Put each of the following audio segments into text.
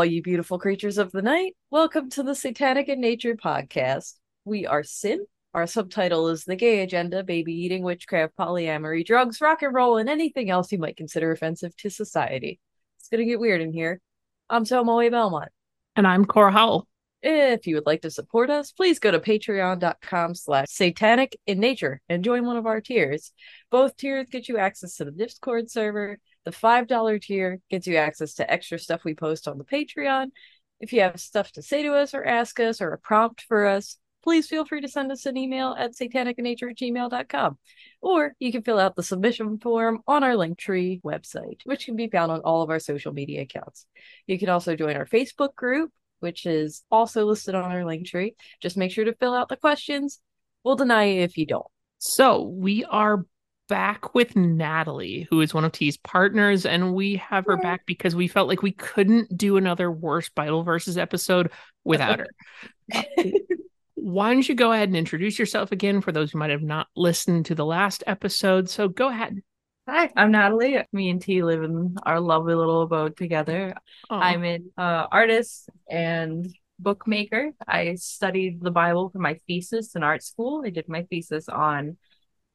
all you beautiful creatures of the night. Welcome to the Satanic in Nature podcast. We are Sin. Our subtitle is The Gay Agenda Baby Eating, Witchcraft, Polyamory, Drugs, Rock and Roll, and anything else you might consider offensive to society. It's going to get weird in here. I'm Tomoe Belmont. And I'm Cora Howell. If you would like to support us, please go to patreon.com slash satanic in nature and join one of our tiers. Both tiers get you access to the Discord server. The $5 tier gets you access to extra stuff we post on the Patreon. If you have stuff to say to us or ask us or a prompt for us, please feel free to send us an email at satanicinnature at gmail.com. Or you can fill out the submission form on our Linktree website, which can be found on all of our social media accounts. You can also join our Facebook group, which is also listed on our Linktree. Just make sure to fill out the questions. We'll deny you if you don't. So we are back with Natalie, who is one of T's partners, and we have her back because we felt like we couldn't do another worst Bible verses episode without her. Why don't you go ahead and introduce yourself again for those who might have not listened to the last episode? So go ahead. Hi, I'm Natalie. Me and T live in our lovely little abode together. Aw. I'm an uh, artist and bookmaker. I studied the Bible for my thesis in art school. I did my thesis on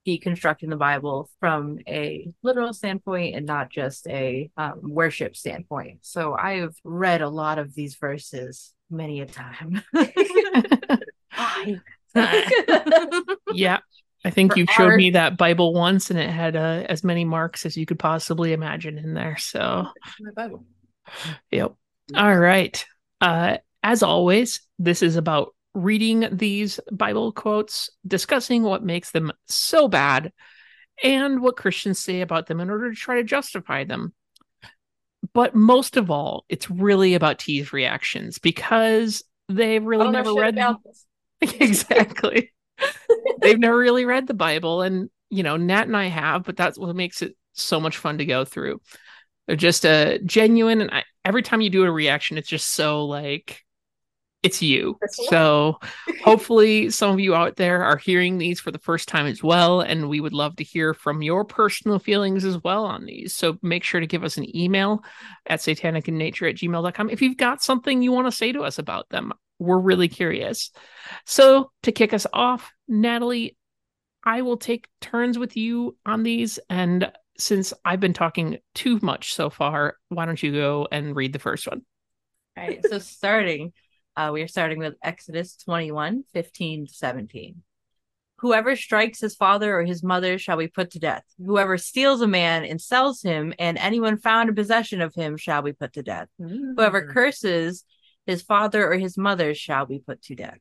deconstructing the Bible from a literal standpoint and not just a um, worship standpoint. So I've read a lot of these verses many a time. Yeah. I think For you showed art. me that Bible once and it had uh, as many marks as you could possibly imagine in there. So, My Bible. yep. All right. Uh, as always, this is about reading these Bible quotes, discussing what makes them so bad, and what Christians say about them in order to try to justify them. But most of all, it's really about T's reactions because they've really never read exactly. They've never really read the Bible, and you know, Nat and I have, but that's what makes it so much fun to go through. They're just a genuine, and I, every time you do a reaction, it's just so like it's you. So hopefully, some of you out there are hearing these for the first time as well, and we would love to hear from your personal feelings as well on these. So make sure to give us an email at satanicinnature at gmail.com if you've got something you want to say to us about them. We're really curious. So to kick us off, Natalie, I will take turns with you on these. And since I've been talking too much so far, why don't you go and read the first one? All right, so starting, uh, we are starting with Exodus 21 15 to 17. Whoever strikes his father or his mother shall be put to death. Whoever steals a man and sells him, and anyone found in possession of him shall be put to death. Whoever Mm. curses his father or his mother shall be put to death.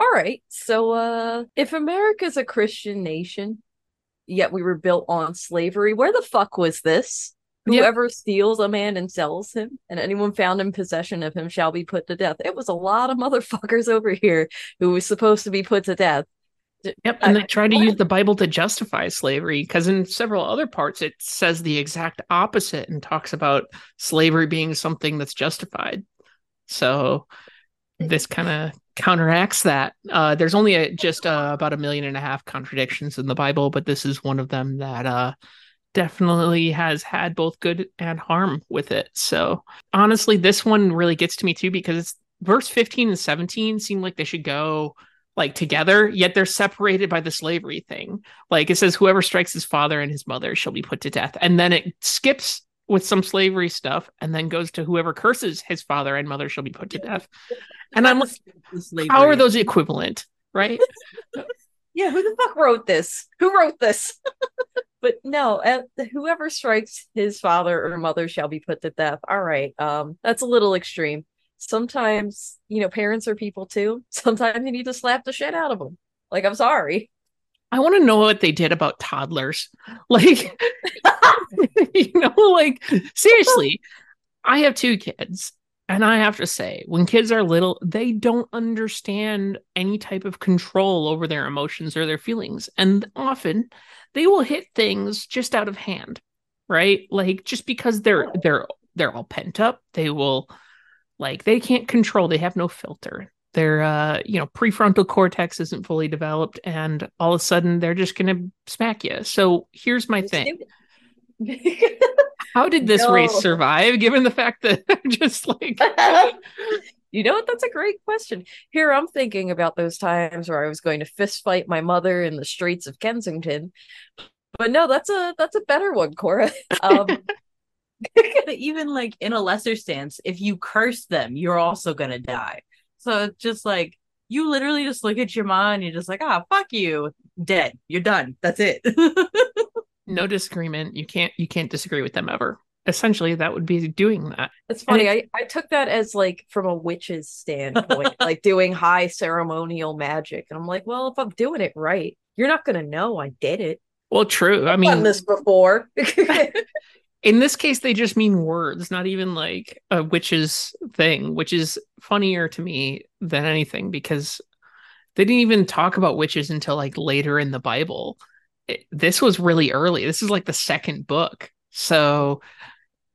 All right. So uh if America's a Christian nation, yet we were built on slavery, where the fuck was this? Yep. Whoever steals a man and sells him, and anyone found in possession of him shall be put to death. It was a lot of motherfuckers over here who was supposed to be put to death. Yep. And I- they try to what? use the Bible to justify slavery because in several other parts it says the exact opposite and talks about slavery being something that's justified. So this kind of counteracts that. Uh, there's only a, just uh, about a million and a half contradictions in the Bible, but this is one of them that uh, definitely has had both good and harm with it. So honestly, this one really gets to me too because it's verse 15 and 17 seem like they should go like together, yet they're separated by the slavery thing. Like it says, whoever strikes his father and his mother shall be put to death. And then it skips with some slavery stuff and then goes to whoever curses his father and mother shall be put to death. And I'm like, how are those equivalent? Right? Yeah, who the fuck wrote this? Who wrote this? but no, uh, whoever strikes his father or mother shall be put to death. All right, um, that's a little extreme. Sometimes, you know, parents are people too. Sometimes you need to slap the shit out of them. Like, I'm sorry. I want to know what they did about toddlers. Like, you know, like seriously, I have two kids And I have to say, when kids are little, they don't understand any type of control over their emotions or their feelings. And often they will hit things just out of hand, right? Like just because they're they're they're all pent up, they will like they can't control, they have no filter. Their uh, you know, prefrontal cortex isn't fully developed, and all of a sudden they're just gonna smack you. So here's my thing. How did this No. race survive given the fact that I'm just like you know what? That's a great question. Here I'm thinking about those times where I was going to fist fight my mother in the streets of Kensington. But no, that's a that's a better one, Cora. Um, But even like in a lesser stance, if you curse them, you're also gonna die. So it's just like you literally just look at your mom and you're just like, ah, fuck you, dead. You're done. That's it. No disagreement. You can't you can't disagree with them ever. Essentially, that would be doing that. it's funny. I, I took that as like from a witch's standpoint, like doing high ceremonial magic. And I'm like, well, if I'm doing it right, you're not gonna know I did it. Well, true. I I've done this before. in this case, they just mean words, not even like a witch's thing, which is funnier to me than anything because they didn't even talk about witches until like later in the Bible. This was really early. This is like the second book. So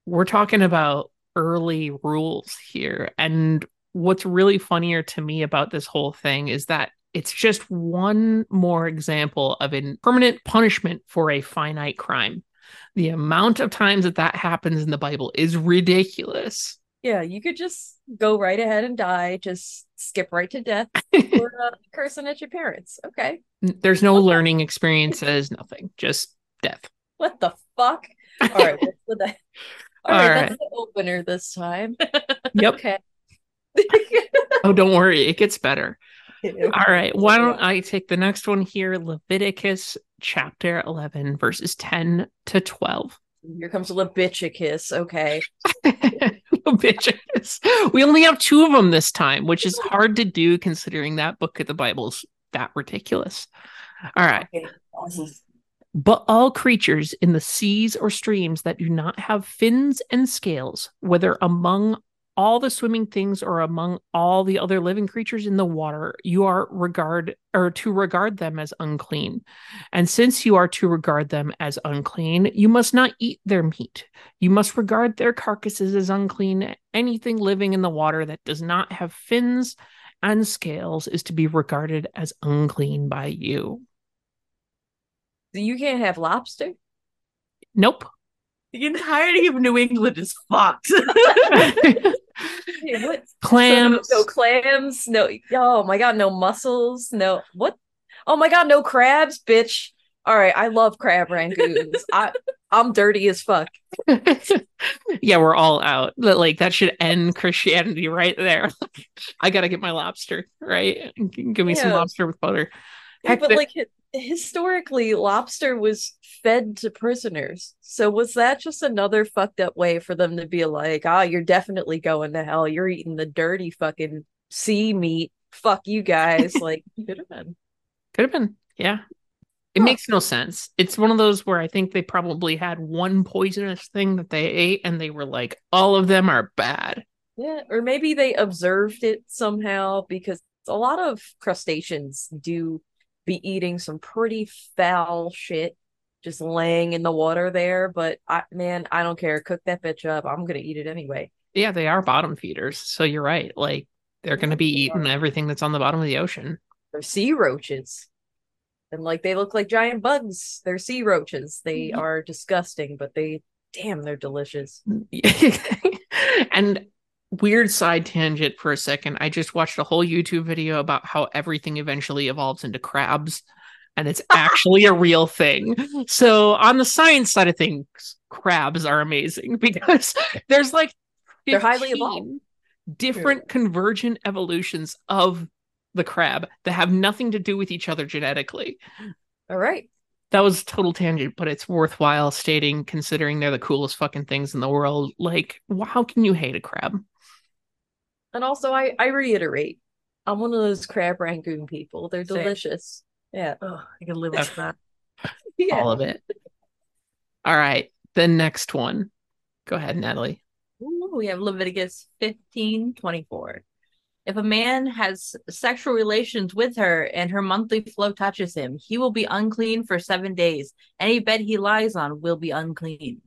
we're talking about early rules here. And what's really funnier to me about this whole thing is that it's just one more example of a permanent punishment for a finite crime. The amount of times that that happens in the Bible is ridiculous. Yeah, you could just go right ahead and die, just skip right to death or uh, cursing at your parents. Okay. There's no Okay. learning experiences, nothing, just death. What the fuck? All right. what's the di- All right, All that's the opener this time. Yep. Okay. Oh, don't worry, it gets better. All right, why don't I take the next one here? Leviticus chapter 11, verses 10 to 12. Here comes Leviticus. Okay. Leviticus. We only have two of them this time, which is hard to do considering that book of the Bible's that ridiculous. All right. Okay. Awesome. But all creatures in the seas or streams that do not have fins and scales, whether among all the swimming things or among all the other living creatures in the water, you are regard or to regard them as unclean. And since you are to regard them as unclean, you must not eat their meat. You must regard their carcasses as unclean. Anything living in the water that does not have fins and scales is to be regarded as unclean by you. So you can't have lobster? Nope. the entirety of New England is fucked. What? So Clams. no, no clams. No. Oh my god. No mussels. No. What? Oh my god. No crabs, bitch. All right. I love crab rangoons. I I'm dirty as fuck. yeah, we're all out. But, Like that should end Christianity right there. I gotta get my lobster, right? Give me some lobster with butter. Yeah, but the- like hi- historically, lobster was fed to prisoners. So was that just another fucked up way for them to be like, ah, you're definitely going to hell. You're eating the dirty fucking sea meat. Fuck you guys. Like, could have been. Could have been. Yeah. It Huh. makes no sense. It's one of those where I think they probably had one poisonous thing that they ate and they were like, all of them are bad. Yeah, or maybe they observed it somehow because a lot of crustaceans do be eating some pretty foul shit just laying in the water there. But I man, I don't care. Cook that bitch up. I'm gonna eat it anyway. Yeah, they are bottom feeders. So you're right. Like they're gonna be eating everything that's on the bottom of the ocean. They're sea roaches. And like they look like giant bugs. They're sea roaches. They Mhm. are disgusting, but they damn they're delicious. and weird side tangent for a second. I just watched a whole YouTube video about how everything eventually evolves into crabs, and it's actually a real thing. So, on the science side of things, crabs are amazing because there's like They're highly evolved. different convergent evolutions of the crab that have nothing to do with each other genetically. All right. That was total tangent, but it's worthwhile stating considering they're the coolest fucking things in the world. Like, how can you hate a crab? And also I I reiterate, I'm one of those crab rangoon people. They're Same. delicious. Yeah. oh, I can live with that. Yeah. All of it. All right. The next one. Go ahead, Natalie. Ooh, we have Leviticus 15 24. If a man has sexual relations with her and her monthly flow touches him, he will be unclean for seven days. Any bed he lies on will be unclean.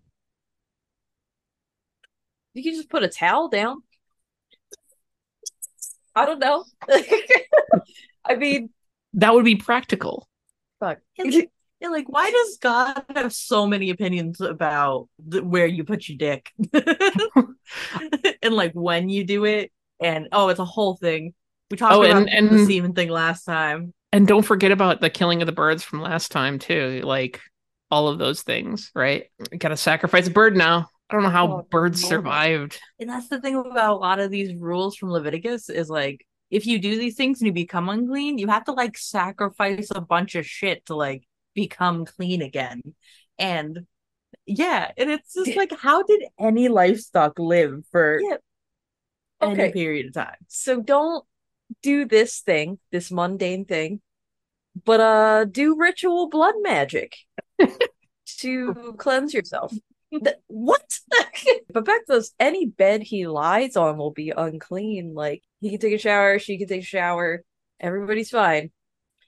You can just put a towel down. I don't know. I mean, That would be practical. fuck. Yeah, like why does God have so many opinions about the, where you put your dick and like when you do it? And oh, it's a whole thing. We talked Oh, about and- the and- semen thing last time. And don't forget about the killing of the birds from last time too. Like all of those things, right? Got to sacrifice a bird now. I don't know how Oh, birds survived. And that's the thing about a lot of these rules from Leviticus is like if you do these things and you become unclean, you have to like sacrifice a bunch of shit to like become clean again. And yeah, and it's just like how did any livestock live for Yeah. any period of time? So don't do this thing, this mundane thing, but uh do ritual blood magic to cleanse yourself. Th- what? but back to this, any bed he lies on will be unclean. Like he can take a shower, she can take a shower, everybody's fine.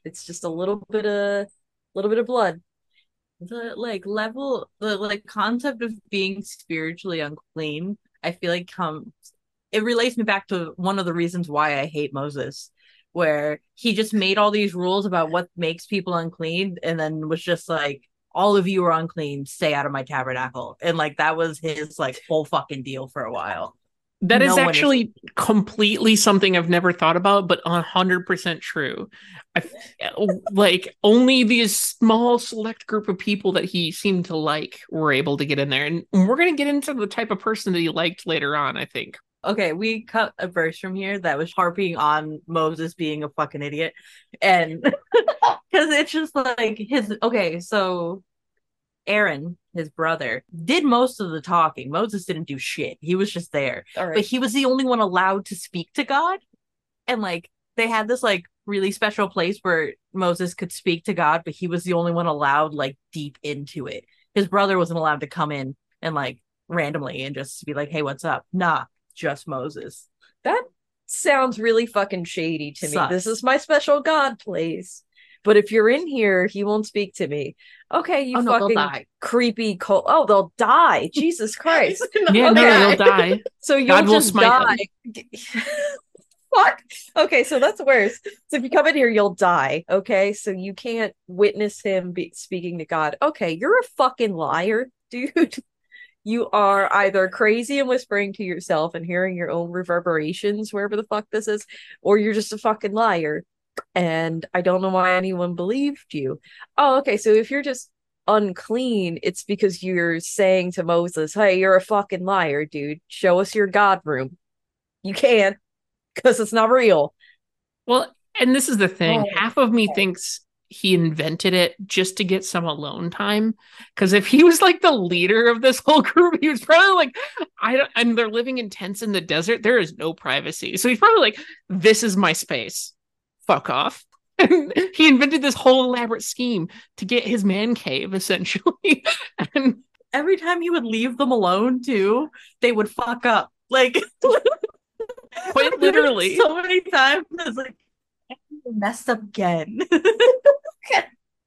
It's just a little bit of little bit of blood. The like level the like concept of being spiritually unclean, I feel like comes it relates me back to one of the reasons why I hate Moses, where he just made all these rules about what makes people unclean and then was just like, all of you are unclean, stay out of my tabernacle. And like that was his like whole fucking deal for a while. That is No is- actually completely something I've never thought about, but 100% true. I, like, only these small select group of people that he seemed to like were able to get in there. And we're going to get into the type of person that he liked later on, I think. Okay, we cut a verse from here that was harping on Moses being a fucking idiot. And because it's just like his okay, so Aaron, his brother, did most of the talking. Moses didn't do shit. He was just there. All But he was the only one allowed to speak to God. And like they had this like really special place where Moses could speak to God, but he was the only one allowed like deep into it. His brother wasn't allowed to come in and like randomly and just be like, "Hey, what's up?" Nah, just Moses. That sounds really fucking shady to me. Sus. This is my special god place. But if you're in here, he won't speak to me. Okay, you oh no, fucking die. creepy cult. Oh, they'll die. Jesus Christ. Yeah, no, Okay. they'll die. So you'll God will just smite die. Fuck. Okay, so that's worse. So if you come in here, you'll die. Okay, so you can't witness him be speaking to God. Okay, you're a fucking liar, dude. You are either crazy and whispering to yourself and hearing your own reverberations wherever the fuck this is, or you're just a fucking liar. And I don't know why anyone believed you. Oh, okay. So if you're just unclean, it's because you're saying to Moses, Hey, you're a fucking liar, dude. Show us your God room. You can't because it's not real. Well, and this is the thing. Oh, Half of me okay. thinks he invented it just to get some alone time. Because if he was like the leader of this whole group, he was probably like, I don't, and they're living in tents in the desert. There is no privacy. So he's probably like, this is my space. Fuck off. And he invented this whole elaborate scheme to get his man cave, essentially. and Every time he would leave them alone too, they would fuck up. Like quite literally, so many times like messed up again.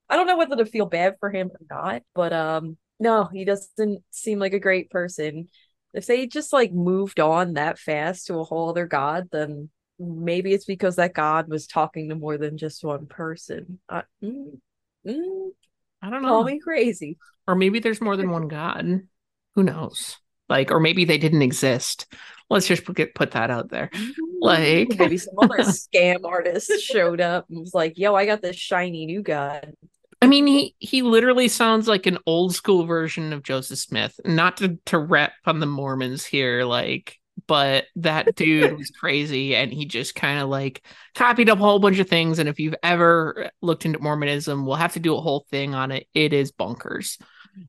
I don't know whether to feel bad for him or not, but um no, he doesn't seem like a great person. If they just like moved on that fast to a whole other god, then maybe it's because that god was talking to more than just one person. Uh, mm, mm, I don't know. call know. me crazy. Or maybe there's more than one God. Who knows? Like, or maybe they didn't exist. Let's just put, put that out there. Like- maybe some other scam artist showed up and was like, "Yo, I got this shiny new god." I mean, he he literally sounds like an old school version of Joseph Smith. Not to to rep on the Mormons here, like, but that dude was crazy, and he just kind of like copied up a whole bunch of things. And if you've ever looked into Mormonism, we'll have to do a whole thing on it. It is bonkers,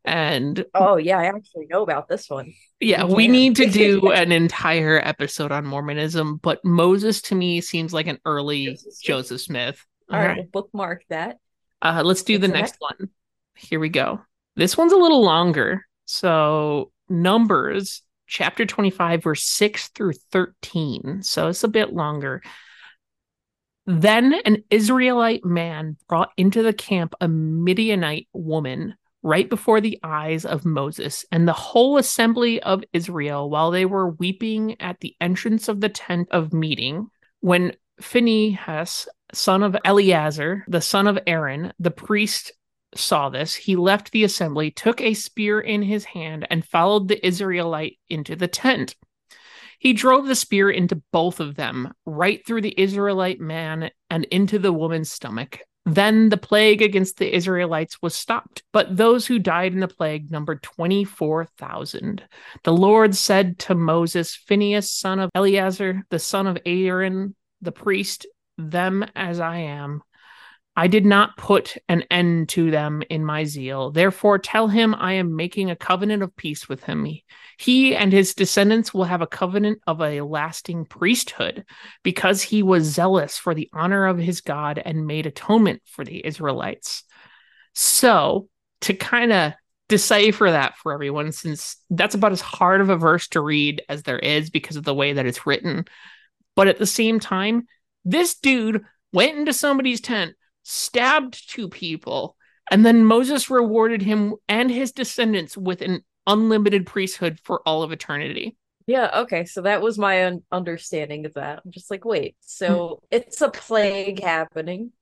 and Oh yeah, I actually know about this one. yeah, We need to do an entire episode on Mormonism. But Moses to me seems like an early Joseph Smith. Joseph Smith. All right, we'll bookmark that. Uh, let's do the What's the next one. Here we go. This one's a little longer. So, Numbers chapter 25, verse 6 through 13. So it's a bit longer. Then an Israelite man brought into the camp a Midianite woman right before the eyes of Moses and the whole assembly of Israel while they were weeping at the entrance of the tent of meeting. When Phinehas, son of Eleazar, the son of Aaron, the priest, saw this, he left the assembly, took a spear in his hand, and followed the Israelite into the tent. He drove the spear into both of them, right through the Israelite man and into the woman's stomach. Then the plague against the Israelites was stopped, but those who died in the plague numbered 24,000. The Lord said to Moses, Phinehas, son of Eleazar, the son of Aaron, the priest, them as I am, I did not put an end to them in my zeal. Therefore, tell him I am making a covenant of peace with him. He and his descendants will have a covenant of a lasting priesthood because he was zealous for the honor of his God and made atonement for the Israelites. So, to kind of decipher that for everyone, since that's about as hard of a verse to read as there is because of the way that it's written. But at the same time, this dude went into somebody's tent stabbed two people, and then Moses rewarded him and his descendants with an unlimited priesthood for all of eternity. Yeah, okay. So that was my un- understanding of that. I'm just like, wait, so hmm. it's a plague happening,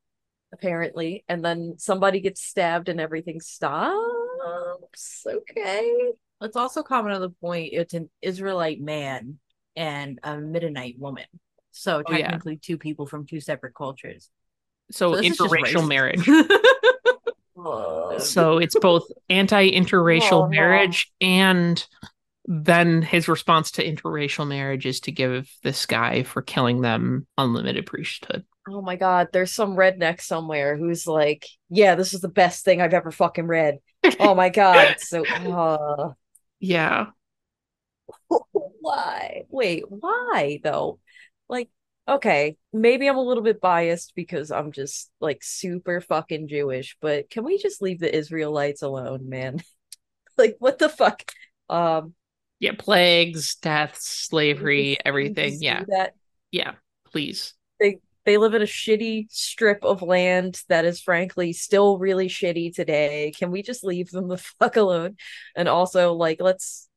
apparently, and then somebody gets stabbed and everything stops. Okay. Let's also comment on the point it's an Israelite man and a Midianite woman. So Oh, yeah. technically two people from two separate cultures. So, So this is just interracial marriage. So it's both anti-interracial Oh, no. marriage and then his response to interracial marriage is to give this guy for killing them unlimited priesthood. oh my god, there's some redneck somewhere who's like, yeah, this is the best thing I've ever fucking read. Oh my god. So uh Yeah. why? Wait, why though? Like, okay, maybe I'm a little bit biased because I'm just like super fucking Jewish, but can we just leave the Israelites alone, man? like, what the fuck? Um, Yeah, plagues, deaths, slavery, everything. Yeah. that. Yeah, please. They live in a shitty strip of land that is frankly still really shitty today. Can we just leave them the fuck alone? And also, like, let's.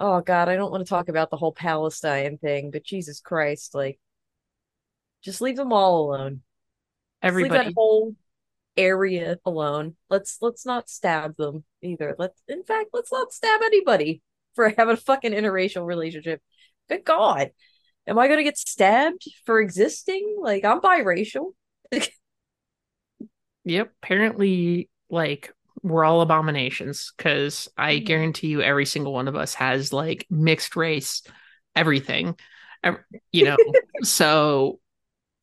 Oh God, I don't want to talk about the whole Palestine thing, but Jesus Christ, like, just leave them all alone. Just leave Everybody. that whole area alone. Let's let's not stab them either. Let's in fact let's not stab anybody for having a fucking interracial relationship. Good God. Am I gonna get stabbed for existing? Like I'm biracial. Yep. Apparently, like, we're all abominations because I Mhm. guarantee you every single one of us has like mixed race, everything. Ev- You know, so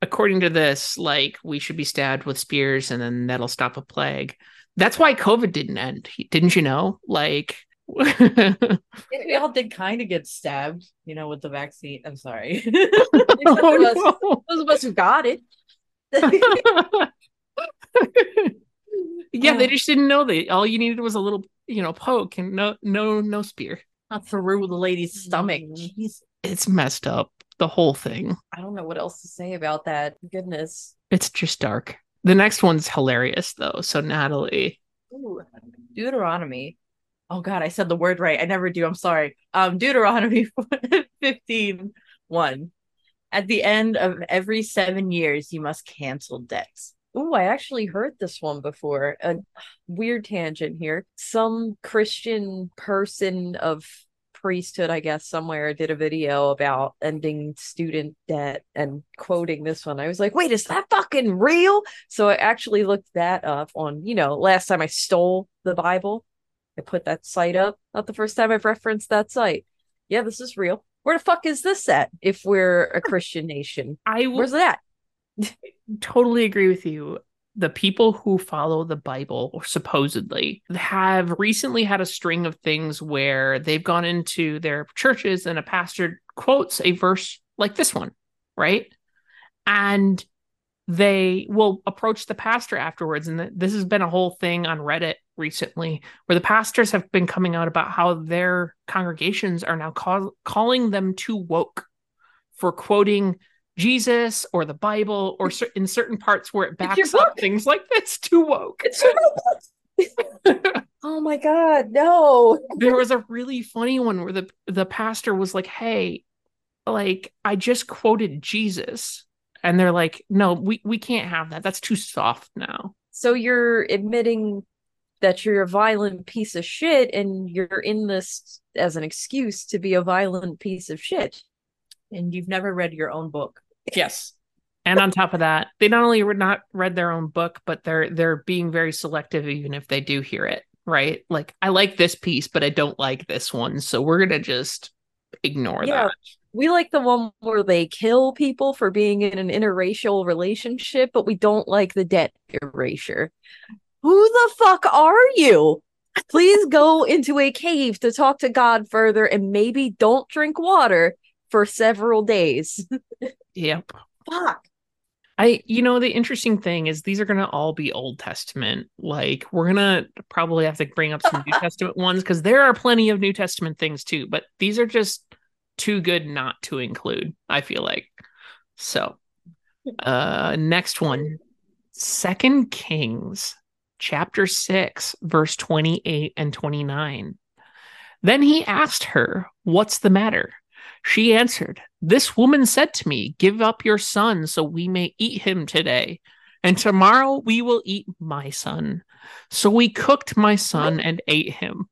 according to this, like, we should be stabbed with spears and then that'll stop a plague. That's why COVID didn't end. Didn't you know? Like, We all did kind of get stabbed, you know, with the vaccine. I'm sorry. Oh, Those of us who got it. no. yeah, they just didn't know that all you needed was a little, you know, poke and no, no, no spear. Not through the lady's stomach. Jeez. It's messed up. The whole thing. I don't know what else to say about that. Goodness. It's just dark. The next one's hilarious though. So Natalie, Ooh, Deuteronomy. Oh God, I said the word right. I never do. I'm sorry. Um, Deuteronomy 15 1. At the end of every seven years, you must cancel debts. Ooh, I actually heard this one before. A weird tangent here. Some Christian person of priesthood, I guess, somewhere did a video about ending student debt and quoting this one. I was like, wait, is that fucking real? So I actually looked that up on, you know, last time I stole the Bible, I put that site up. Not the first time I've referenced that site. Yeah, this is real. Where the fuck is this at if we're a Christian nation? I will Where's that? totally agree with you. The people who follow the Bible, or supposedly, have recently had a string of things where they've gone into their churches and a pastor quotes a verse like this one, right? And they will approach the pastor afterwards. And this has been a whole thing on Reddit recently where the pastors have been coming out about how their congregations are now call- calling them too woke for quoting Jesus or the Bible or cer- in certain parts where it backs up things like this too woke. oh my god, no. there was a really funny one where the the pastor was like, "Hey, like I just quoted Jesus." And they're like, "No, we we can't have that. That's too soft now." So you're admitting that you're a violent piece of shit and you're in this as an excuse to be a violent piece of shit. And you've never read your own book. Yes. And on top of that, they not only were not read their own book, but they're they're being very selective even if they do hear it, right? Like I like this piece, but I don't like this one, so we're gonna just ignore Yeah. that. We like the one where they kill people for being in an interracial relationship, but we don't like the debt erasure. Who the fuck are you? Please go into a cave to talk to God further and maybe don't drink water for several days. Yep. Fuck. I, you know, the interesting thing is these are going to all be Old Testament. Like, we're going to probably have to bring up some New Testament ones because there are plenty of New Testament things too, but these are just too good not to include, I feel like. So, uh, next one Second Kings, chapter 6, verse 28 and 29. Then he asked her, What's the matter? She answered, This woman said to me, Give up your son so we may eat him today, and tomorrow we will eat my son. So we cooked my son and ate him.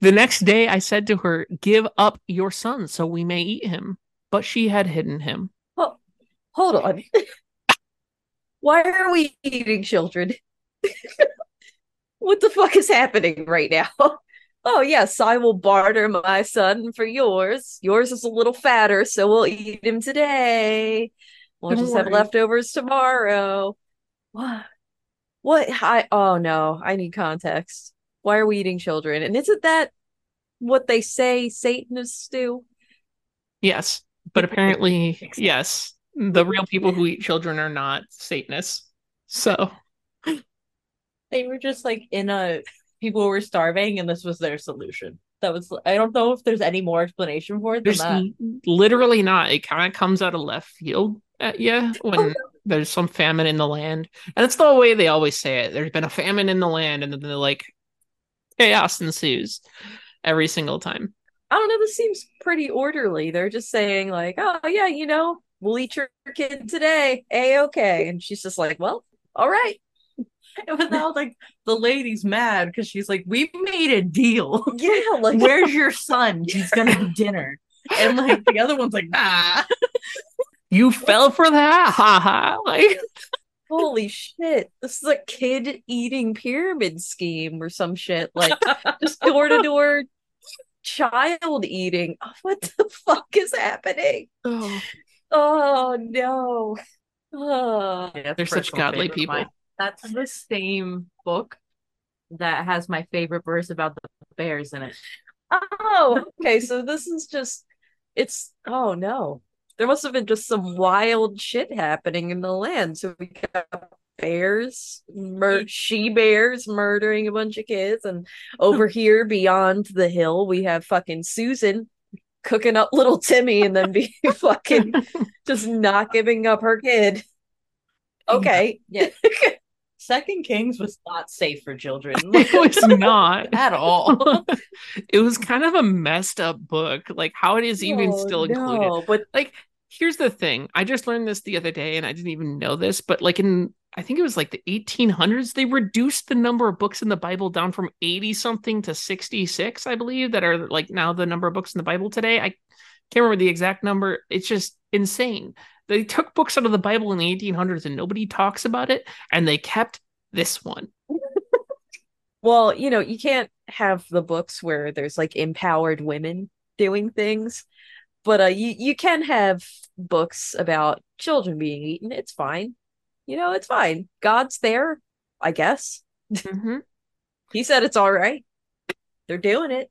The next day I said to her, Give up your son so we may eat him. But she had hidden him. Hold on. Why are we eating children? what the fuck is happening right now? Oh, yes, I will barter my son for yours. Yours is a little fatter, so we'll eat him today. We'll Don't just have leftovers tomorrow. What? What? I, oh no, I need context. Why are we eating children? And isn't that what they say Satanists do? Yes, but apparently, yes, the real people who eat children are not Satanists. So, They were just like in a people were starving and this was their solution. That was I don't know if there's any more explanation for it than there's that. literally not. It kind of comes out of left field at you when oh, there's some famine in the land. And it's the way they always say it. There's been a famine in the land, and then they're like, chaos ensues every single time. I don't know, this seems pretty orderly. They're just saying, like, oh yeah, you know, we'll eat your kid today. A okay. And she's just like, Well, all right. But now like the lady's mad because she's like, We made a deal. Yeah, like Where's your son? He's gonna be dinner. And like the other one's like, ah. You fell for that? Ha ha. Like, holy shit. This is a kid eating pyramid scheme or some shit. Like just door to door child eating. Oh, What the fuck is happening? oh, Oh no. Oh. Yeah, They're such godly people. mine. That's the same book that has my favorite verse about the bears in it. Oh, okay. So this is just it's oh no. There must have been just some wild shit happening in the land. So we got bears, mur- she bears murdering a bunch of kids, and over here beyond the hill we have fucking Susan cooking up little Timmy and then be fucking just not giving up her kid. Okay. Yeah. Second Kings was not safe for children it was not. at all. it was kind of a messed up book. Like, how it is even Oh, still included. no, but like here's the thing i just learned this the other day and i didn't even know this but like in i think it was like the 1800s they reduced the number of books in the bible down from 80 something to 66 i believe that are like now the number of books in the bible today i can't remember the exact number it's just insane they took books out of the bible in the 1800s and nobody talks about it and they kept this one Well, you know, you can't have the books where there's like empowered women doing things, but uh you you can have books about children being eaten. It's fine. You know, it's fine. God's there, I guess. Mhm. He said it's all right. They're doing it.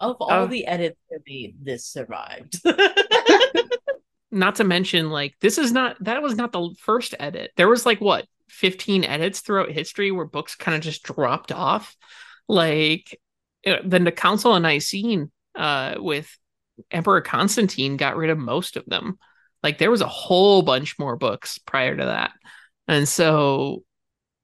of all Oh. the edits that made, this survived. not to mention like this is not that was not the first edit there was like what 15 edits throughout history where books kind of just dropped off. Like then the Council of Nicene uh, with Emperor Constantine got rid of most of them. Like there was a whole bunch more books prior to that. And so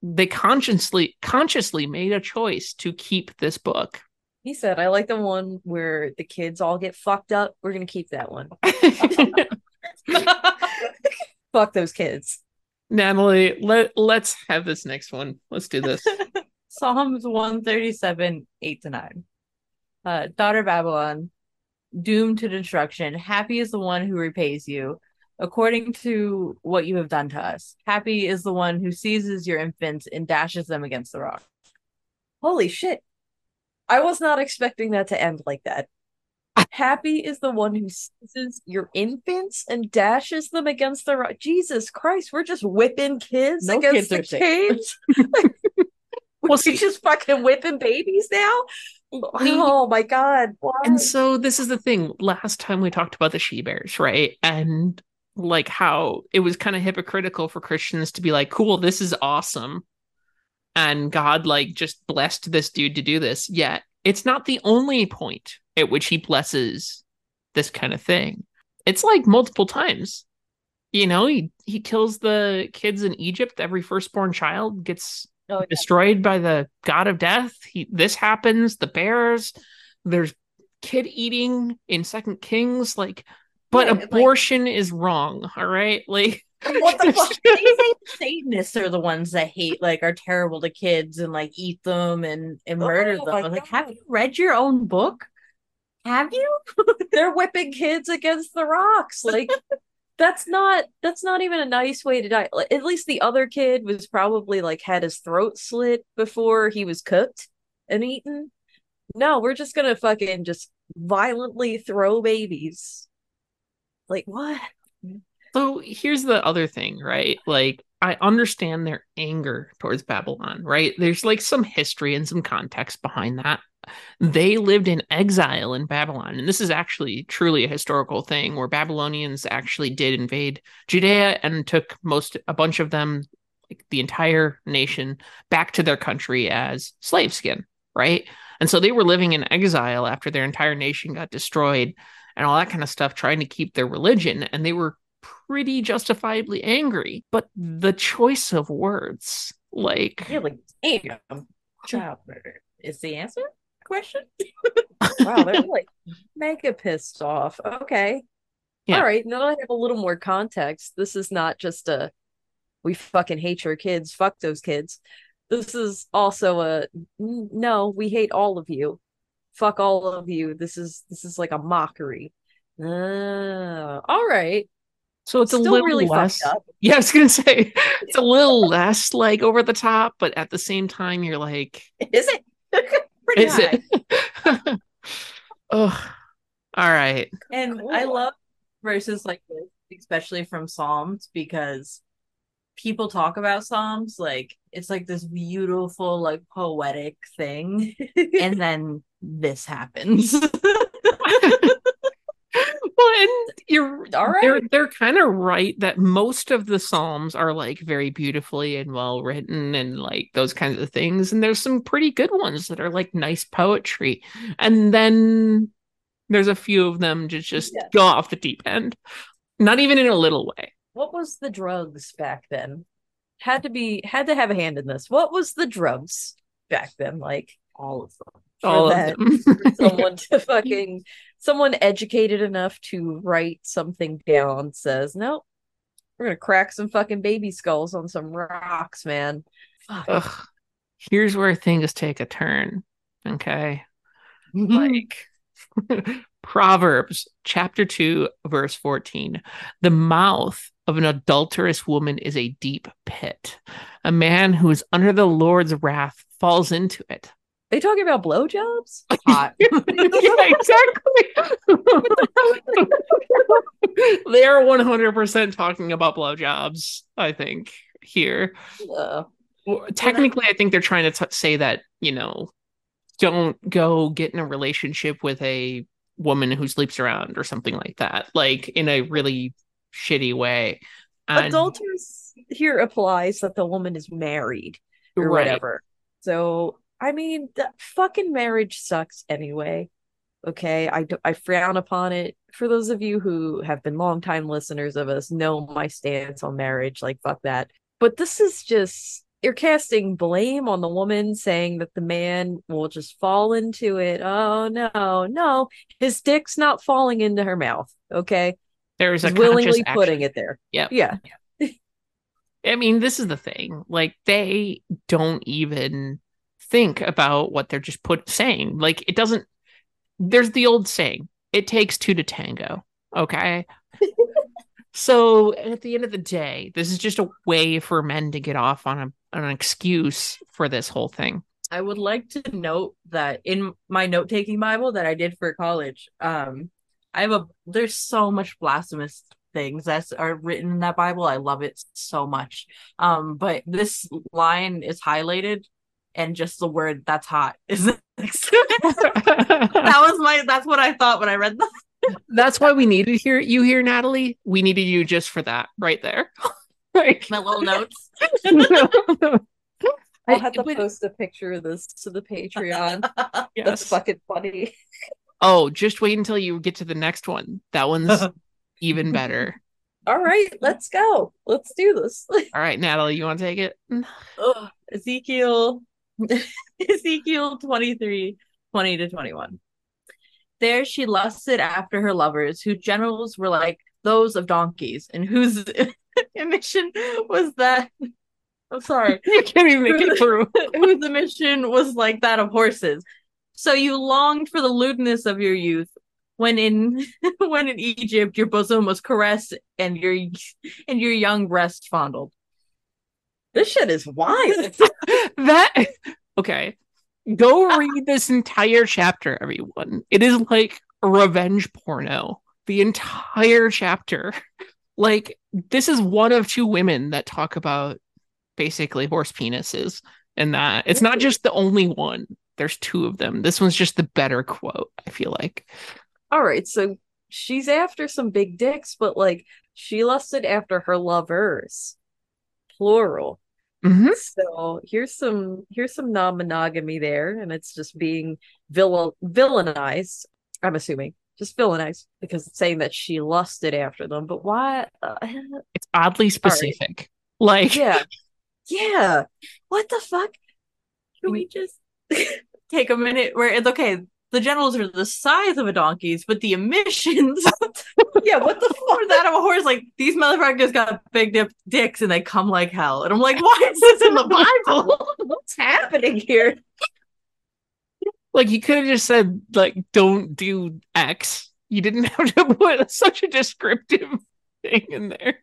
they consciously consciously made a choice to keep this book. He said, I like the one where the kids all get fucked up. We're to keep that one. Fuck those kids. Natalie, let let's have this next one. Let's do this. Psalms 137, 8 to 9. Uh, daughter Babylon, doomed to destruction. Happy is the one who repays you according to what you have done to us. Happy is the one who seizes your infants and dashes them against the rock. Holy shit. I was not expecting that to end like that. Happy is the one who seizes your infants and dashes them against the rock. Jesus Christ, we're just whipping kids No against kids the are Well, we're just fucking whipping babies now. Oh my god. Why? And so this is the thing. Last time we talked about the she bears, right? And like how it was kind of hypocritical for Christians to be like, cool, this is awesome. And God like just blessed this dude to do this. Yet it's not the only point at which he blesses this kind of thing. It's like multiple times. You know, he he kills the kids in Egypt. Every firstborn child gets Oh, yeah. destroyed by the god of death. He, this happens. The bears. There's kid eating in Second Kings. Like, but Yeah, like- abortion is wrong. All right, like What the fuck? They say Satanists are the ones that hate, like, are terrible to kids and like eat them and and murder Oh them. like, God. have you read your own book? Have you? They're whipping kids against the rocks. Like that's not that's not even a nice way to die. At least the other kid was probably like had his throat slit before he was cooked and eaten. No, we're just gonna fucking just violently throw babies. Like what? So here's the other thing, right? Like, I understand their anger towards Babylon, right? There's like some history and some context behind that. They lived in exile in Babylon, and this is actually truly a historical thing where Babylonians actually did invade Judea and took most, a bunch of them, like the entire nation, back to their country as slave skin, right? And so they were living in exile after their entire nation got destroyed and all that kind of stuff, trying to keep their religion. And they were pretty justifiably angry. But the choice of words, like, like, damn. Hmm. Child murder is the answer. Question. Wow, they're like mega pissed off. Okay. Yeah. All right. Now I have a little more context, this is not just a we fucking hate your kids, fuck those kids. This is also a no, we hate all of you. Fuck all of you. This is this is like a mockery. Ah, all right. so it's a Still little really less. fucked up. Yeah, I was gonna say it's a little less like over the top, but at the same time, you're like, Is it? Pretty is high. it? oh, all right. And I love verses like this, especially from Psalms, because people talk about Psalms like it's like this beautiful, like poetic thing, and then this happens. Well, and you're All right. they're they're kind of right that most of the psalms are like very beautifully and well written and like those kinds of things and there's some pretty good ones that are like nice poetry and then there's a few of them just just Yeah. go off the deep end not even in a little way What was the drugs back then? Had to be had to have a hand in this. What was the drugs back then like? All of them. All that, of them someone to fucking someone educated enough to write something down says, Nope, we're gonna crack some fucking baby skulls on some rocks, man. Fuck. Ugh. here's where things take a turn okay like Proverbs chapter 2 verse 14 the mouth of an adulterous woman is a deep pit a man who is under the Lord's wrath falls into it they talking about blowjobs? Hot. yeah exactly they are 100% talking about blowjobs I think here Uh, Well, technically I think they're trying to t- say that you know don't go get in a relationship with a woman who sleeps around or something like that like in a really shitty way and adulterous here applies that the woman is married or Right. whatever. So, I mean, the fucking marriage sucks anyway. Okay, I do, I frown upon it. For those of you who have been longtime listeners of us, know my stance on marriage. Like, fuck that. But this is just you're casting blame on the woman, saying that the man will just fall into it. Oh no, no, his dick's not falling into her mouth. Okay, There's a willingly putting it there. Yep. Yeah, I mean, this is the thing. Like they don't even think about what they're just put saying. Like it doesn't there's the old saying, it takes two to tango. Okay. so at the end of the day, this is just a way for men to get off on a on an excuse for this whole thing. I would like to note that in my note taking Bible that I did for college, um, I have a there's so much blasphemous things that are written in that Bible. I love it so much. Um, but this line is highlighted and just the word that's hot is next to it. that was my that's what I thought when I read that. That's why we needed here you here, Natalie. We needed you just for that right there. like My little notes. I'll have to but- post a picture of this to the Patreon. That's yes. fucking funny. Oh, just wait until you get to the next one. That one's even better. All right, let's go. Let's do this. All right, Natalie, you want to take it? Ugh, Ezekiel Ezekiel 23, 20 to 21. There she lusted after her lovers, whose generals were like those of donkeys, and whose mission was that I'm sorry, You can't even make it through. whose mission was like that of horses. So you longed for the lewdness of your youth, when in when in Egypt your bosom was caressed and your and your young breast fondled. This shit is wild. that okay. Go uh-huh. read this entire chapter, everyone. It is like revenge porno. The entire chapter. Like this is one of two women that talk about basically horse penises and that it's not just the only one. There's two of them. This one's just the better quote, I feel like. All right, so she's after some big dicks, but like she lusted after her lovers, plural. Mhm. So here's some here's some non-monogamy there, and it's just being villain villainized. I'm assuming just villainized because it's saying that she lusted after them. But why? Uh, It's oddly specific. Like yeah, yeah. What the fuck? Can we just take a minute where it's okay? The generals are the size of a donkey's, but the emissions Yeah, what the fuck? for that of a horse, like these motherfuckers got big dip dicks and they come like hell. And I'm like, why is this in the Bible? What's happening here? Like you could have just said like don't do X. You didn't have to put such a descriptive thing in there.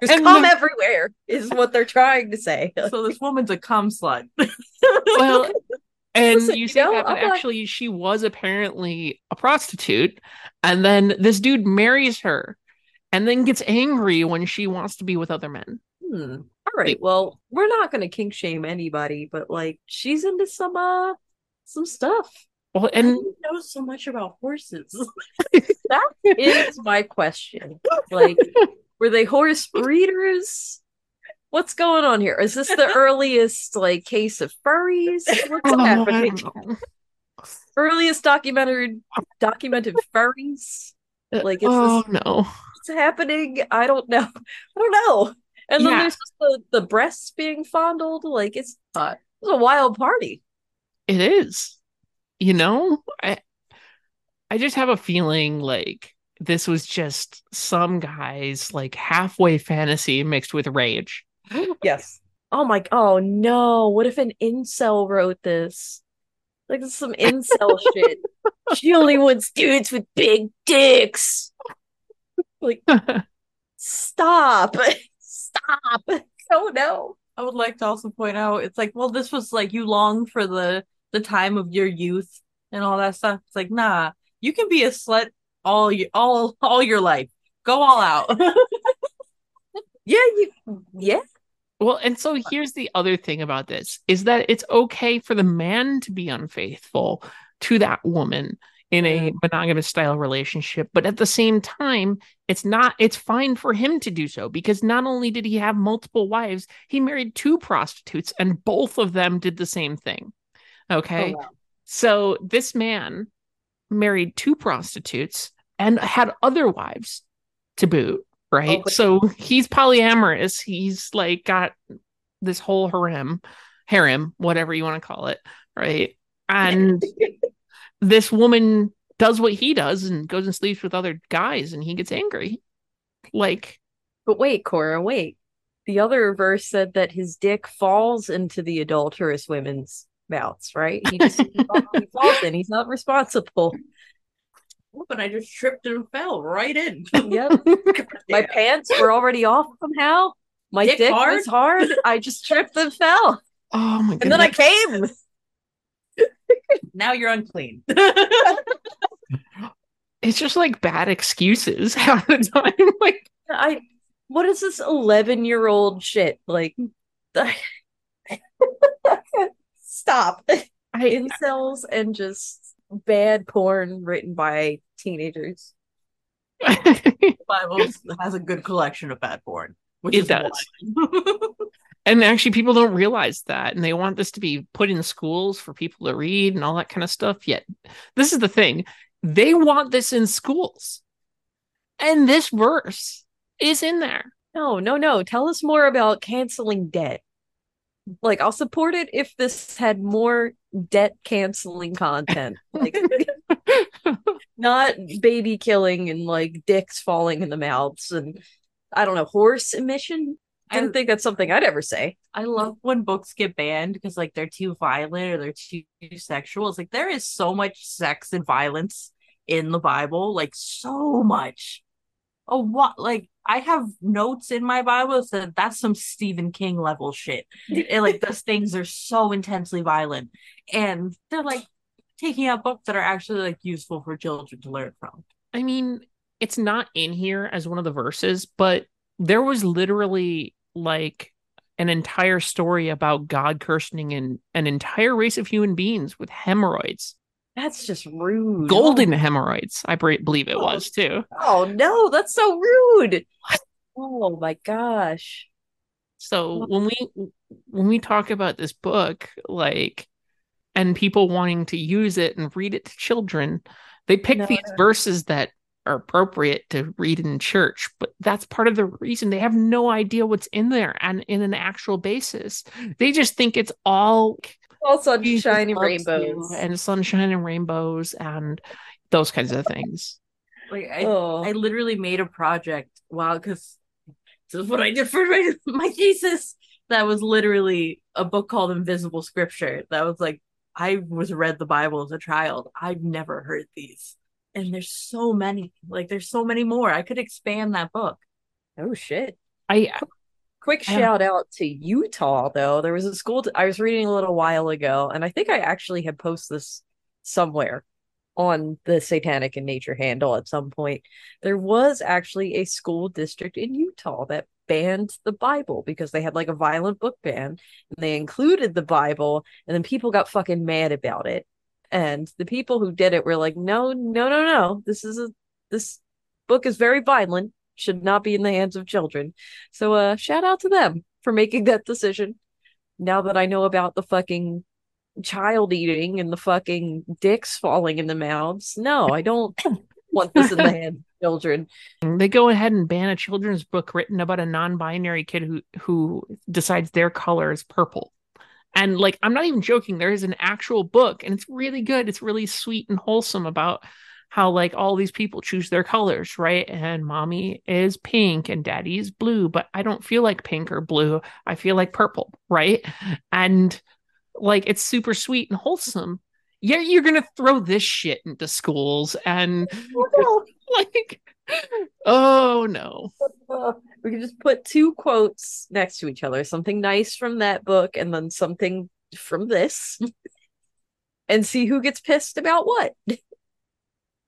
Just And come the- everywhere is what they're trying to say. so this woman's a cum slut. Well, and Listen, you you know, that, but I'm actually she was apparently a prostitute, and then this dude marries her, and then gets angry when she wants to be with other men. Hmm. All right. Well, we're not going to kink shame anybody, but like she's into some uh some stuff. Well, And and you know so much about horses. That is my question. Like, were they horse breeders? What's going on here? Is this the earliest like case of furries? What's Oh, happening? Earliest documented documented furries? Like, is oh this no, what's happening? I don't know. I don't know. And then there's just the, the breasts being fondled. Like it's uh, it's a wild party. it is. You know, I I just have a feeling like this was just some guy's like halfway fantasy mixed with rage. Yes. Oh my oh no. What if an incel wrote this? Like this is some incel shit. She only wants dudes with big dicks. Like stop. Stop. Oh no. I would like to also point out it's like, well, this was like you long for the the time of your youth and all that stuff. It's like, nah, you can be a slut all you all all your life. Go all out. Yeah, you yeah. Well, and so here's the other thing about this is that it's okay for the man to be unfaithful to that woman in a mm-hmm. monogamous style relationship but at the same time it's not it's fine for him to do so because not only did he have multiple wives he married two prostitutes and both of them did the same thing. Okay? Oh, wow. so this man married two prostitutes and had other wives to boot right Oh, so he's polyamorous he's like got this whole harem harem whatever you want to call it right and this woman does what he does and goes and sleeps with other guys and he gets angry like But wait, Cora, wait. The other verse said that his dick falls into the adulterous women's mouths, right? He just falls, he falls in. He's not responsible. But I just tripped and fell right in. Yep. My pants were already off somehow. My Dick dick, hard? was hard. I just tripped and fell. oh my god And then I came. now you're unclean. it's just like bad excuses half the time like I what is this 11 year old shit? Like stop. I, Incels and just bad porn written by teenagers. Bible has a good collection of bad porn. Which It is does. and actually people don't realize that and they want this to be put in schools for people to read and all that kind of stuff yet this is the thing they want this in schools and this verse is in there No, no, no. Tell us more about canceling debt. Like, I'll support it if this had more debt canceling content. Like, not baby killing and like dicks falling in the mouths and I don't know, horse emission. I didn't think that's something I'd ever say. I love when books get banned because like they're too violent or they're too sexual. It's like there is so much sex and violence in the Bible, like so much. Oh, what? Like I have notes in my Bible that said that's some Stephen King level shit. And, like those things are so intensely violent, and they're like taking out books that are actually like useful for children to learn from. I mean, it's not in here as one of the verses, but there was literally like an entire story about God cursing an, an entire race of human beings with hemorrhoids, That's just rude. golden oh. hemorrhoids, I believe it was too. Oh, no, that's so rude. Oh my gosh. So when we when we talk about this book, like, and people wanting to use it and read it to children, they pick No, these verses that are appropriate to read in church, but that's part of the reason they have no idea what's in there and in an actual basis. They just think it's all All Jesus sunshine and rainbows. and sunshine and rainbows and those kinds of things. Like I, oh. I literally made a project wow because this is what I did for my, my thesis. That was literally a book called Invisible Scripture. That was like I was read the Bible as a child. I've never heard these. And there's so many. Like there's so many more. I could expand that book. oh shit. I Quick shout out to Utah though. There was a school I was reading a little while ago, and I think I actually had posted this somewhere on the Satanic in Nature handle at some point. There was actually a school district in Utah that banned the Bible because they had like a violent book ban and they included the Bible, and then people got fucking mad about it. And the people who did it were like, no, no, no, no. This is a this book is very violent, should not be in the hands of children. So uh shout out to them for making that decision. Now that I know about the fucking child eating and the fucking dicks falling in the mouths. No, I don't want this in the hands of children. They go ahead and ban a children's book written about a non-binary kid who who decides their color is purple. And like I'm not even joking, there is an actual book and it's really good. It's really sweet and wholesome about how like all these people choose their colors, right? And mommy is pink and daddy is blue, but I don't feel like pink or blue. I feel like purple, right? And like it's super sweet and wholesome. Yeah, you're gonna throw this shit into schools and like oh no we can just put two quotes next to each other, something nice from that book and then something from this. and see who gets pissed about what.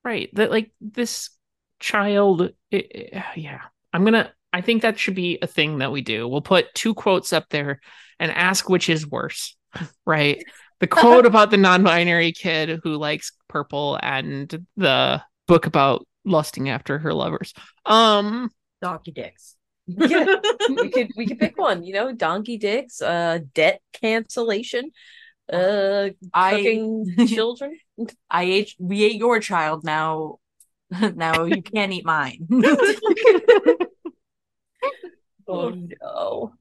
Right that like this child i- i- yeah i'm gonna i think that should be a thing that we do we'll put two quotes up there and ask which is worse right the quote about the non-binary kid who likes purple and the book about lusting after her lovers. Um Donkey dicks. Yeah. we could we could pick one, you know, donkey dicks, uh debt cancellation, uh I- cooking children. I ate we ate your child now. now you can't eat mine. Oh no. All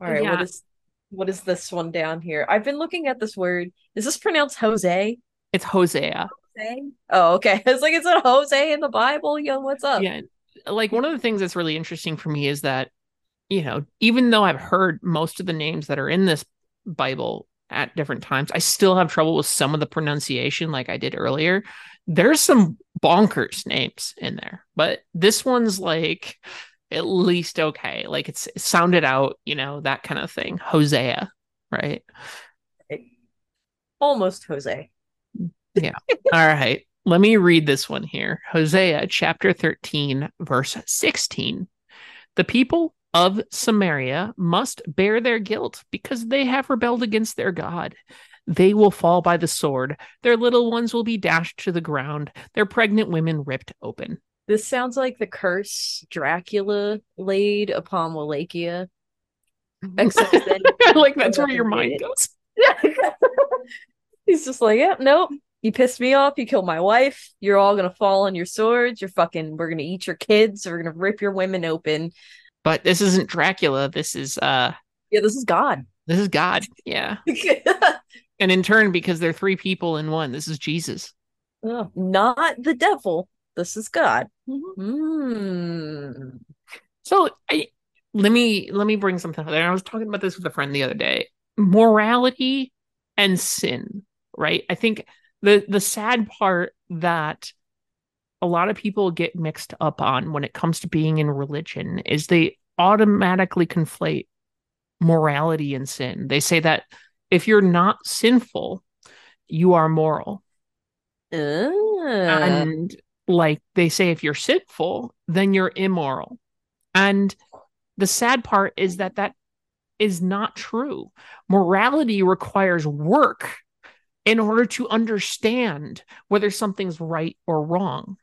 right, Yeah. what is what is this one down here? I've been looking at this word. Is this pronounced Jose? it's Hosea. Jose? Oh, okay. It's like it's a Jose in the Bible. Yo, what's up? Yeah. Like one of the things that's really interesting for me is that, you know, even though I've heard most of the names that are in this Bible at different times, I still have trouble with some of the pronunciation, like I did earlier. There's some bonkers names in there, but this one's like at least okay. Like it's it sounded out, you know, that kind of thing. Hosea, right? Almost Jose. Yeah. All right. Let me read this one here. Hosea chapter 13, verse 16. The people of Samaria must bear their guilt because they have rebelled against their God. They will fall by the sword. Their little ones will be dashed to the ground, their pregnant women ripped open. This sounds like the curse Dracula laid upon Wallachia. Except then like that's where your mind goes. He's just like, yeah, nope. You pissed me off. You killed my wife. You're all gonna fall on your swords. You're fucking. We're gonna eat your kids. We're gonna rip your women open. But this isn't Dracula. This is uh Yeah, this is God. this is God. Yeah. And in turn, because they're three people in one, this is Jesus. Oh, not the devil. This is God. Hmm. So I let me let me bring something up there. I was talking about this with a friend the other day. Morality and sin, right? I think the the sad part that a lot of people get mixed up on when it comes to being in religion is they automatically conflate morality and sin. They say that if you're not sinful, you are moral. And like they say if you're sinful then you're immoral and the sad part is that that is not true morality requires work in order to understand whether something's right or wrong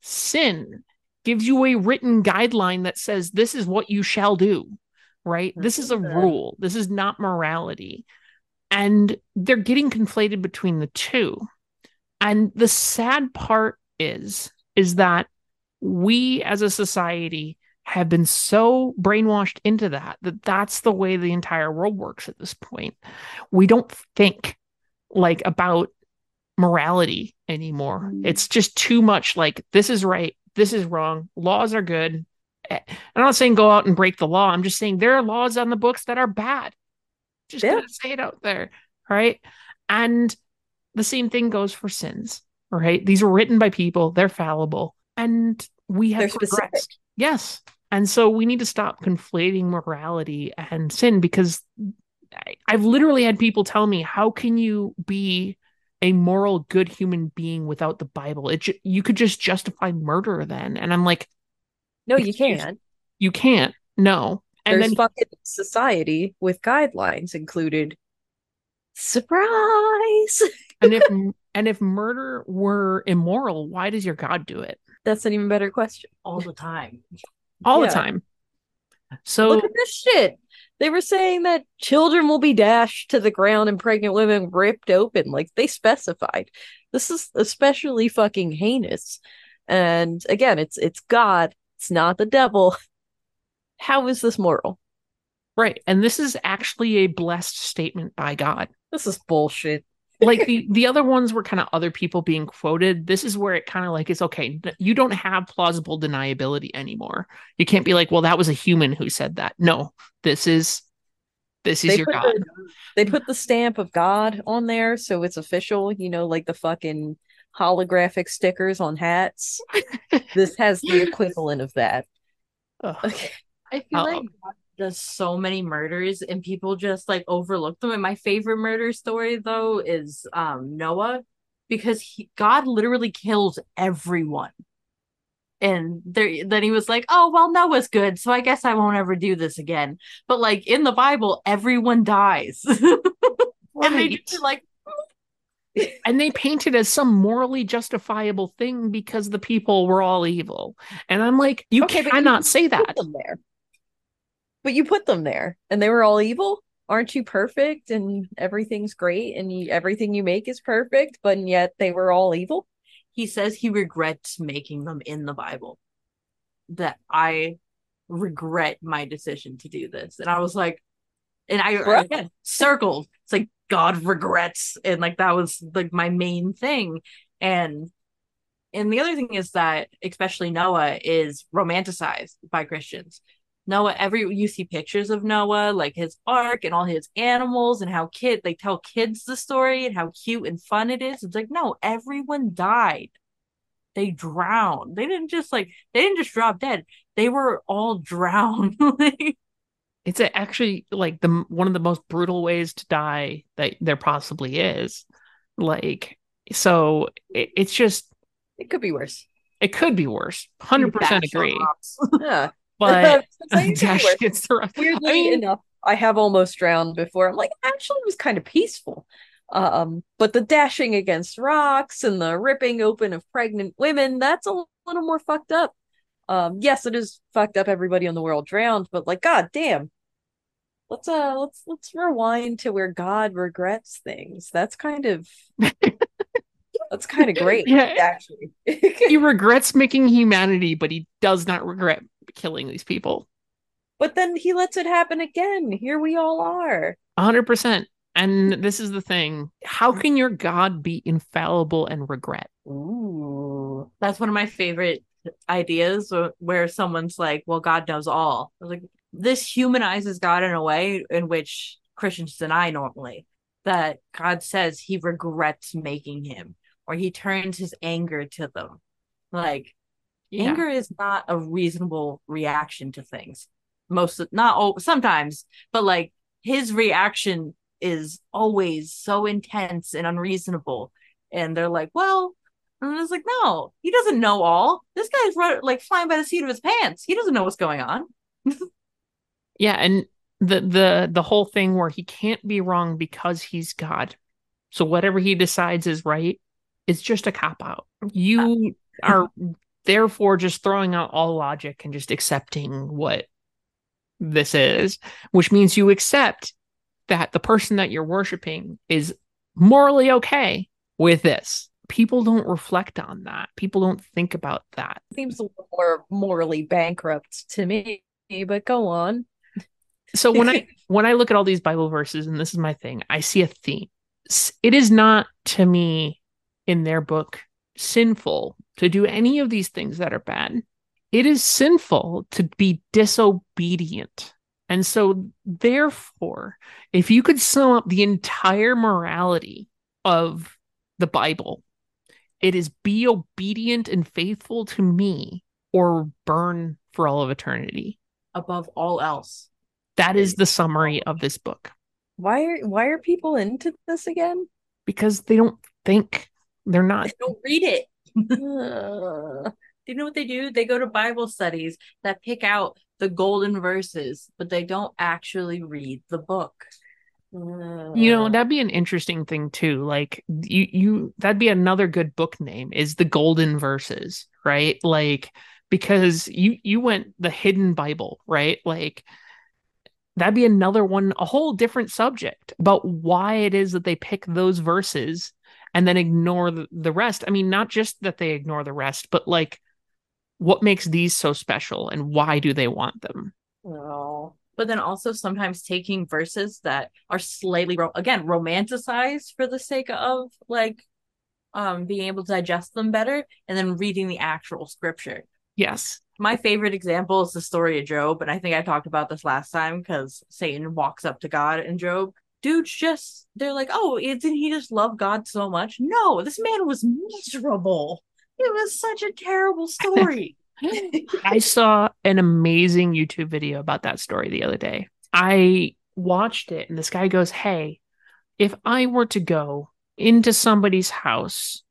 sin gives you a written guideline that says this is what you shall do right? Mm-hmm. This is a rule. This is not morality. And they're getting conflated between the two. And the sad part is is that we as a society have been so brainwashed into that that that's the way the entire world works at this point. We don't think like about morality anymore. It's just too much like this is right, this is wrong, laws are good. Eh, I'm not saying go out and break the law. I'm just saying there are laws on the books that are bad. Just Yeah. gonna say it out there, right? And the same thing goes for sins, right? These were written by people, they're fallible, and we have They're specific. progressed. Yes. And so we need to stop conflating morality and sin because I, I've literally had people tell me, how can you be a moral, good human being without the Bible? It ju- you could just justify murder then. And I'm like, no, you can't. you can't. No. And There's then fucking society with guidelines included. Surprise! and if and if murder were immoral, why does your God do it That's an even better question. all the time. all Yeah. the time? So Look at this shit. They were saying that children will be dashed to the ground and pregnant women ripped open. Like they specified. This is especially fucking heinous. And again, it's it's God. It's not the devil. How is this moral? right, and this is actually a blessed statement by God. This is bullshit. Like the the other ones were kind of other people being quoted this is where it kind of like is okay you don't have plausible deniability anymore you can't be like well that was a human who said that no this is this is They your god the, they put the stamp of God on there, so it's official. You know, like the fucking holographic stickers on hats. this has the equivalent of that. Ugh. Okay. I feel Uh-oh. like God does so many murders and people just like overlook them. And my favorite murder story though is um Noah because he, God literally kills everyone. And there then he was like, "Oh, well Noah's good, so I guess I won't ever do this again." But like in the Bible, everyone dies. and they just like and they paint it as some morally justifiable thing because the people were all evil. And I'm like, you Okay, but you cannot say that. there. But you put them there and they were all evil. Aren't you perfect and everything's great and you, everything you make is perfect, but yet they were all evil? He says he regrets making them in the Bible. That I regret my decision to do this. And I was like, and I Bruh. again circled. It's like God regrets. And like that was like my main thing. And and the other thing is that especially Noah is romanticized by Christians. Noah, every you see pictures of Noah, like his ark and all his animals, and how kid they tell kids the story and how cute and fun it is. It's like, no, everyone died. They drowned. They didn't just like they didn't just drop dead. They were all drowned. It's actually like the one of the most brutal ways to die that there possibly is. Like, so it, it's just It could be worse. it could be worse. Hundred percent agree. Yeah. But It's like, it Dash gets the. Weirdly I mean, enough, I have almost drowned before. I'm like, actually, it was kind of peaceful. Um, but the dashing against rocks and the ripping open of pregnant women, that's a little more fucked up. Um, yes, it is fucked up everybody in the world drowned, but like, god damn. Let's uh let's let's rewind to where God regrets things. That's kind of that's kind of great, Yeah. actually. he regrets making humanity, but he does not regret killing these people. but then he lets it happen again. Here we all are. hundred percent. And this is the thing: how can your God be infallible and regret? Ooh. That's one of my favorite ideas where someone's like, well, God knows all. Like, this humanizes God in a way in which Christians deny normally. That God says he regrets making him or he turns his anger to them. Like, Yeah. anger is not a reasonable reaction to things. Most, not all, sometimes, but like his reaction is always so intense and unreasonable. And they're like, well, and I was like, no, he doesn't know all. This guy's like flying by the seat of his pants. He doesn't know what's going on. Yeah, and the the the whole thing where he can't be wrong because he's God. So whatever he decides is right is just a cop out. You are therefore just throwing out all logic and just accepting what this is, which means you accept that the person that you're worshiping is morally okay with this. People don't reflect on that. People don't think about that. seems a little more morally bankrupt to me, but go on. so when i when i look at all these bible verses and this is my thing i see a theme it is not to me in their book sinful to do any of these things that are bad it is sinful to be disobedient. And so therefore if you could sum up the entire morality of the bible it is be obedient and faithful to me or burn for all of eternity. Above all else, that is the summary of this book. Why are why are people into this again? because they don't think they're not they don't read it. Do you know what they do? They go to Bible studies that pick out the golden verses, but they don't actually read the book. you know that'd be an interesting thing too like you you that'd be another good book name is the golden verses right like because you you went the hidden bible right like that'd be another one a whole different subject about why it is that they pick those verses and then ignore the, the rest. I mean not just that they ignore the rest but like what makes these so special and why do they want them? Oh. but then also sometimes taking verses that are slightly again romanticized for the sake of like um being able to digest them better and then reading the actual scripture. Yes. My favorite example is the story of job and i think i talked about this last time because satan walks up to god and job dude's just they're like oh didn't he just love god so much? No this man was miserable. It was such a terrible story. I saw an amazing YouTube video about that story the other day. I watched it, and this guy goes, Hey, if I were to go into somebody's house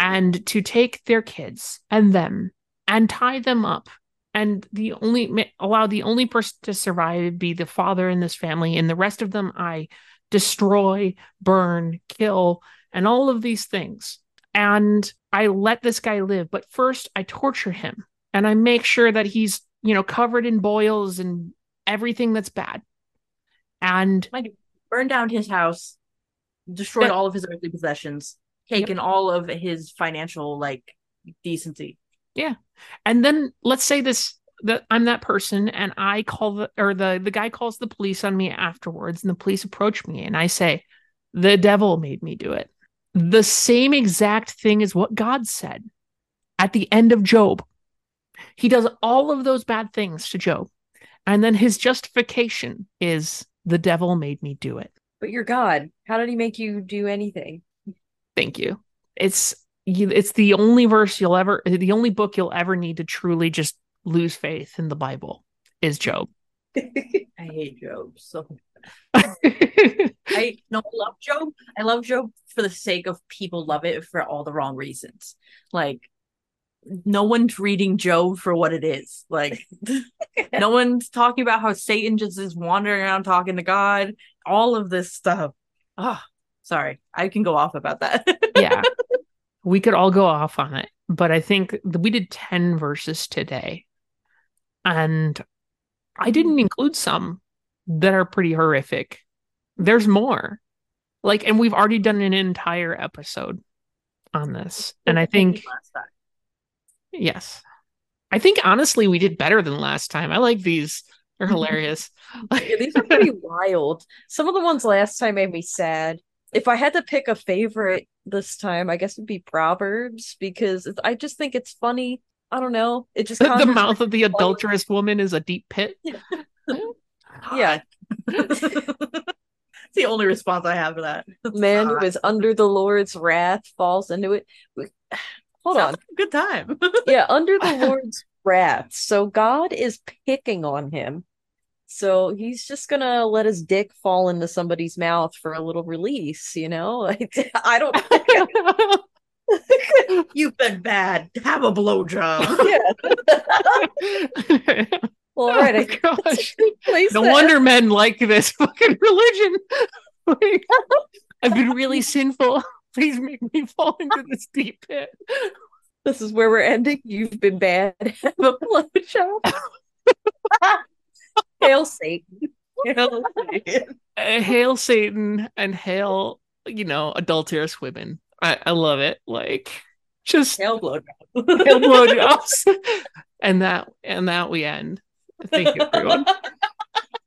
and to take their kids and them and tie them up, and the only allow the only person to survive be the father in this family, and the rest of them I destroy, burn, kill, and all of these things. And I let this guy live, but first I torture him and I make sure that he's, you know, covered in boils and everything that's bad. And Burned down his house, destroyed all of his earthly possessions, taken all of his financial like decency. And then let's say this that I'm that person and I call the or the the guy calls the police on me afterwards and the police approach me and I say the devil made me do it. The same exact thing is what God said at the end of Job. He does all of those bad things to Job. And then his justification is the devil made me do it. But you're God. How did he make you do anything? Thank you. It's you, it's the only verse you'll ever the only book you'll ever need to truly just lose faith in the Bible is Job. I hate Job so I no, I love Job. I love Job for the sake of people love it for all the wrong reasons. Like no one's reading Job for what it is. Like no one's talking about how Satan just is wandering around talking to God. All of this stuff. Oh, sorry. I can go off about that. yeah. We could all go off on it, but I think we did 10 verses today. And I didn't include some that are pretty horrific. There's more. Like, and we've already done an entire episode on this. And I think, yes, I think honestly, we did better than last time. I like these. They're hilarious. Yeah, these are pretty wild. Some of the ones last time made me sad. If I had to pick a favorite this time, I guess it'd be Proverbs because it's, I just think it's funny. I don't know. It just the conjures- mouth of the adulterous woman is a deep pit. yeah, it's the only response I have to that. man who Ah, under the Lord's wrath falls into it. Hold on. like a good time. Yeah, under the Lord's wrath. So God is picking on him. So he's just gonna let his dick fall into somebody's mouth for a little release, you know? Like, I don't You've been bad. Have a blowjob. yeah. Well, all right, I Oh gosh. that's a good place No wonder men like this fucking religion. Like, I've been really sinful. Please make me fall into this deep pit. This is where we're ending. You've been bad. Have a blowjob. Hail Satan. Uh, hail Satan and hail, you know, adulterous women. I, I love it. Like, just Hail blowjob. hail blowjobs. and that and that we end. Thank you, everyone.